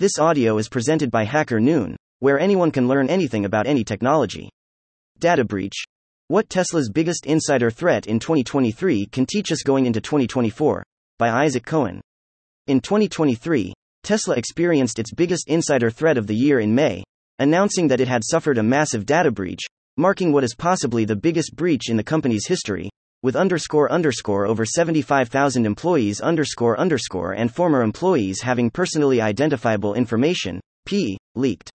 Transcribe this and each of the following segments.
This audio is presented by Hacker Noon, where anyone can learn anything about any technology. Data breach. What Tesla's biggest insider threat in 2023 can teach us going into 2024, by Isaac Kohen. In 2023, Tesla experienced its biggest insider threat of the year in May, announcing that it had suffered a massive data breach, marking what is possibly the biggest breach in the company's history, with underscore underscore over 75,000 employees underscore underscore and former employees having personally identifiable information, P, leaked.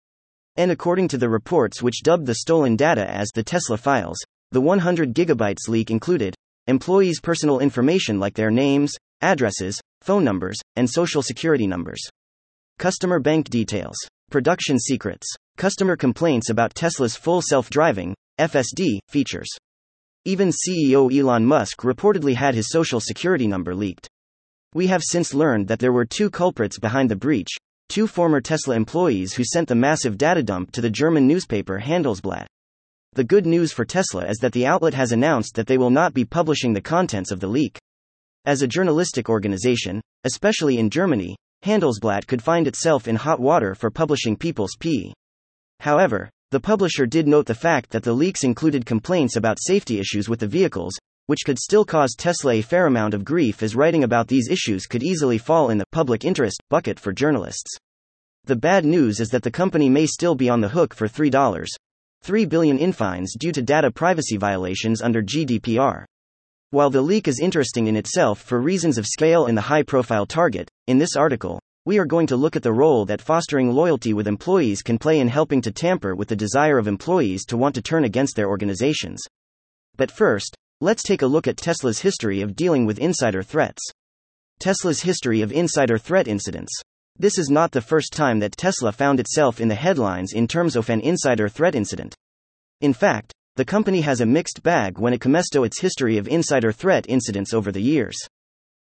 And according to the reports which dubbed the stolen data as the Tesla files, the 100 gigabytes leak included employees' personal information like their names, addresses, phone numbers, and social security numbers. Customer bank details, production secrets, customer complaints about Tesla's full self driving, FSD, features. Even CEO Elon Musk reportedly had his social security number leaked. We have since learned that there were two culprits behind the breach two former Tesla employees who sent the massive data dump to the German newspaper Handelsblatt. The good news for Tesla is that the outlet has announced that they will not be publishing the contents of the leak. As a journalistic organization, especially in Germany, Handelsblatt could find itself in hot water for publishing people's pee. However, the publisher did note the fact that the leaks included complaints about safety issues with the vehicles, which could still cause Tesla a fair amount of grief as writing about these issues could easily fall in the public interest bucket for journalists. The bad news is that the company may still be on the hook for $3. 3 billion in fines due to data privacy violations under GDPR. While the leak is interesting in itself for reasons of scale and the high profile target, in this article, we are going to look at the role that fostering loyalty with employees can play in helping to tamper with the desire of employees to want to turn against their organizations. But first, let's take a look at Tesla's history of dealing with insider threats. Tesla's history of insider threat incidents. This is not the first time that Tesla found itself in the headlines in terms of an insider threat incident. In fact, the company has a mixed bag when it comes to its history of insider threat incidents over the years.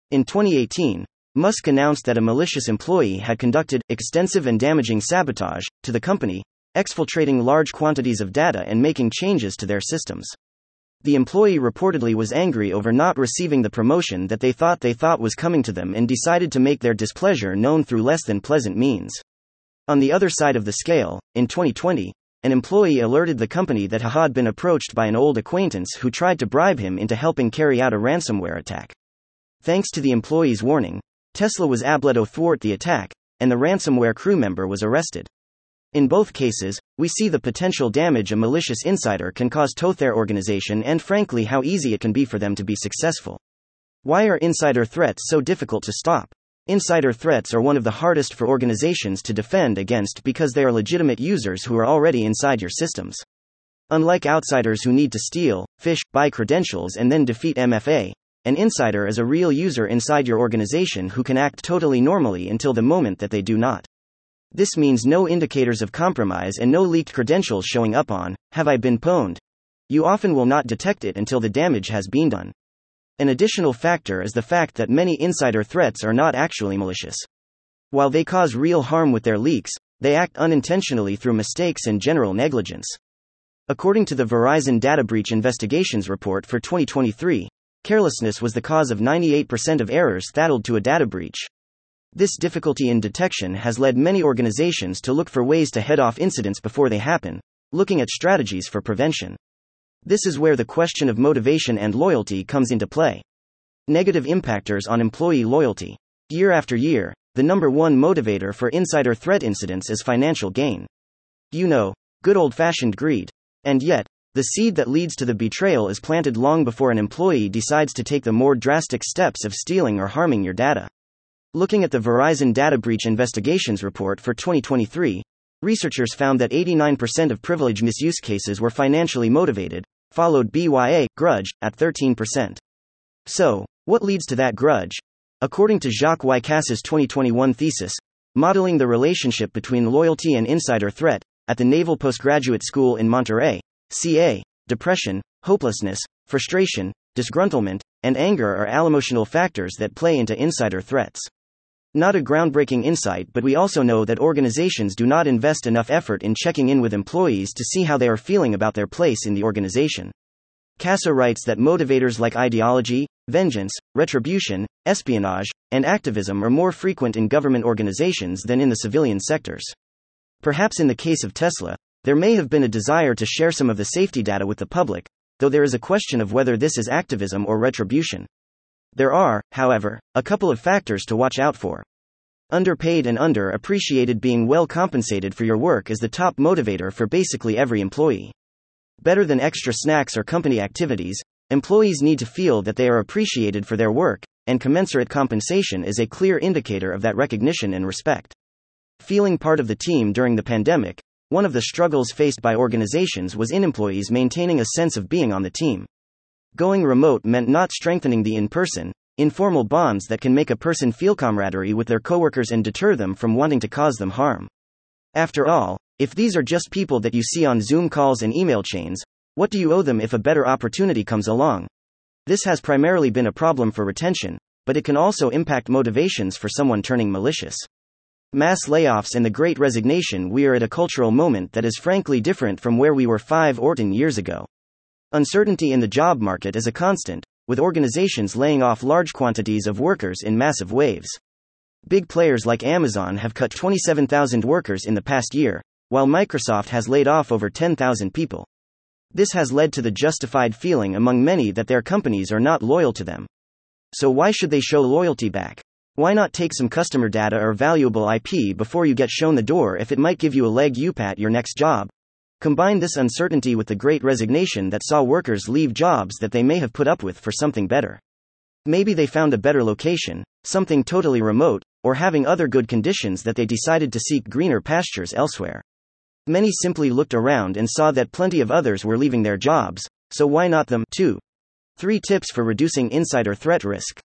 In 2018, Musk announced that a malicious employee had conducted extensive and damaging sabotage to the company, exfiltrating large quantities of data and making changes to their systems. The employee reportedly was angry over not receiving the promotion that they thought they thought was coming to them and decided to make their displeasure known through less than pleasant means. On the other side of the scale, in 2020, an employee alerted the company that he had been approached by an old acquaintance who tried to bribe him into helping carry out a ransomware attack. Thanks to the employee's warning, Tesla was able to thwart the attack, and the ransomware crew member was arrested. In both cases, we see the potential damage a malicious insider can cause to their organization and frankly how easy it can be for them to be successful. Why are insider threats so difficult to stop? Insider threats are one of the hardest for organizations to defend against because they are legitimate users who are already inside your systems. Unlike outsiders who need to steal, phish, buy credentials and then defeat MFA, an insider is a real user inside your organization who can act totally normally until the moment that they do not. This means no indicators of compromise and no leaked credentials showing up on, Have I been pwned? You often will not detect it until the damage has been done. An additional factor is the fact that many insider threats are not actually malicious. While they cause real harm with their leaks, they act unintentionally through mistakes and general negligence. According to the Verizon Data Breach Investigations Report for 2023, Carelessness was the cause of 98% of errors thattled to a data breach. This difficulty in detection has led many organizations to look for ways to head off incidents before they happen, looking at strategies for prevention. This is where the question of motivation and loyalty comes into play. Negative impactors on employee loyalty. Year after year, the number one motivator for insider threat incidents is financial gain. You know, good old fashioned greed. And yet, the seed that leads to the betrayal is planted long before an employee decides to take the more drastic steps of stealing or harming your data. Looking at the Verizon Data Breach Investigations Report for 2023, researchers found that 89% of privilege misuse cases were financially motivated, followed BYA, grudge, at 13%. So, what leads to that grudge? According to Jacques Wycasse's 2021 thesis, Modeling the Relationship Between Loyalty and Insider Threat, at the Naval Postgraduate School in Monterey, CA, depression, hopelessness, frustration, disgruntlement, and anger are all emotional factors that play into insider threats. Not a groundbreaking insight, but we also know that organizations do not invest enough effort in checking in with employees to see how they are feeling about their place in the organization. CASA writes that motivators like ideology, vengeance, retribution, espionage, and activism are more frequent in government organizations than in the civilian sectors. Perhaps in the case of Tesla, there may have been a desire to share some of the safety data with the public, though there is a question of whether this is activism or retribution. There are, however, a couple of factors to watch out for. Underpaid and underappreciated being well compensated for your work is the top motivator for basically every employee. Better than extra snacks or company activities, employees need to feel that they are appreciated for their work, and commensurate compensation is a clear indicator of that recognition and respect. Feeling part of the team during the pandemic, one of the struggles faced by organizations was in employees maintaining a sense of being on the team. Going remote meant not strengthening the in person, informal bonds that can make a person feel camaraderie with their coworkers and deter them from wanting to cause them harm. After all, if these are just people that you see on Zoom calls and email chains, what do you owe them if a better opportunity comes along? This has primarily been a problem for retention, but it can also impact motivations for someone turning malicious. Mass layoffs and the great resignation, we are at a cultural moment that is frankly different from where we were five or ten years ago. Uncertainty in the job market is a constant, with organizations laying off large quantities of workers in massive waves. Big players like Amazon have cut 27,000 workers in the past year, while Microsoft has laid off over 10,000 people. This has led to the justified feeling among many that their companies are not loyal to them. So, why should they show loyalty back? Why not take some customer data or valuable IP before you get shown the door if it might give you a leg up at your next job? Combine this uncertainty with the great resignation that saw workers leave jobs that they may have put up with for something better. Maybe they found a better location, something totally remote, or having other good conditions that they decided to seek greener pastures elsewhere. Many simply looked around and saw that plenty of others were leaving their jobs, so why not them, too? 3 tips for reducing insider threat risk.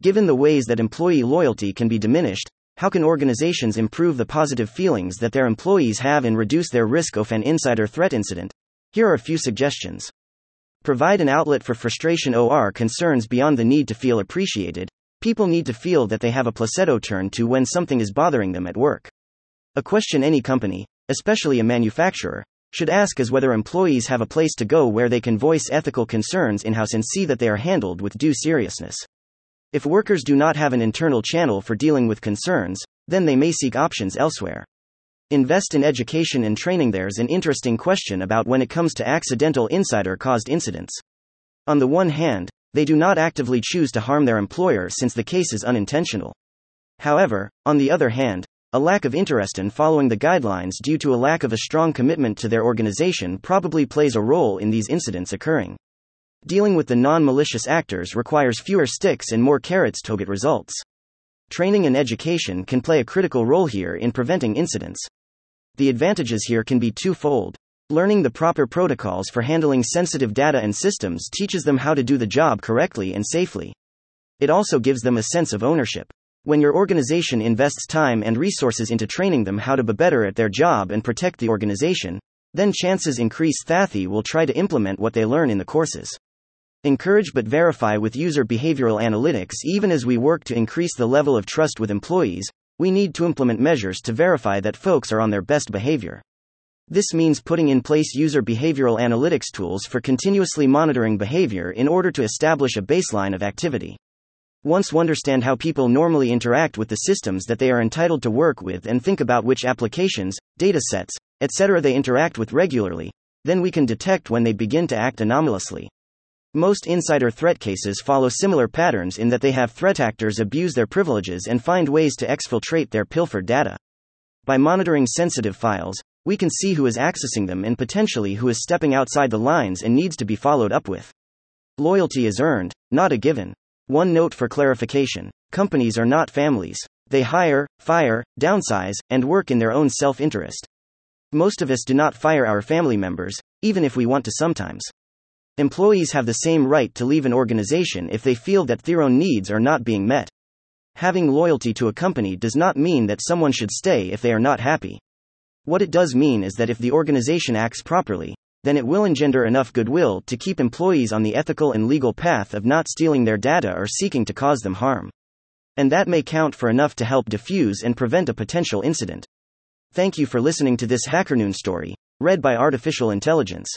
Given the ways that employee loyalty can be diminished, how can organizations improve the positive feelings that their employees have and reduce their risk of an insider threat incident? Here are a few suggestions. Provide an outlet for frustration or concerns beyond the need to feel appreciated. People need to feel that they have a placebo turn to when something is bothering them at work. A question any company, especially a manufacturer, should ask is whether employees have a place to go where they can voice ethical concerns in house and see that they are handled with due seriousness. If workers do not have an internal channel for dealing with concerns, then they may seek options elsewhere. Invest in education and training. There's an interesting question about when it comes to accidental insider caused incidents. On the one hand, they do not actively choose to harm their employer since the case is unintentional. However, on the other hand, a lack of interest in following the guidelines due to a lack of a strong commitment to their organization probably plays a role in these incidents occurring. Dealing with the non malicious actors requires fewer sticks and more carrots to get results. Training and education can play a critical role here in preventing incidents. The advantages here can be twofold. Learning the proper protocols for handling sensitive data and systems teaches them how to do the job correctly and safely. It also gives them a sense of ownership. When your organization invests time and resources into training them how to be better at their job and protect the organization, then chances increase Thathy will try to implement what they learn in the courses. Encourage but verify with user behavioral analytics. Even as we work to increase the level of trust with employees, we need to implement measures to verify that folks are on their best behavior. This means putting in place user behavioral analytics tools for continuously monitoring behavior in order to establish a baseline of activity. Once we understand how people normally interact with the systems that they are entitled to work with and think about which applications, datasets, etc. they interact with regularly, then we can detect when they begin to act anomalously. Most insider threat cases follow similar patterns in that they have threat actors abuse their privileges and find ways to exfiltrate their pilfered data. By monitoring sensitive files, we can see who is accessing them and potentially who is stepping outside the lines and needs to be followed up with. Loyalty is earned, not a given. One note for clarification companies are not families. They hire, fire, downsize, and work in their own self interest. Most of us do not fire our family members, even if we want to sometimes. Employees have the same right to leave an organization if they feel that their own needs are not being met. Having loyalty to a company does not mean that someone should stay if they are not happy. What it does mean is that if the organization acts properly, then it will engender enough goodwill to keep employees on the ethical and legal path of not stealing their data or seeking to cause them harm. And that may count for enough to help diffuse and prevent a potential incident. Thank you for listening to this HackerNoon story, read by Artificial Intelligence.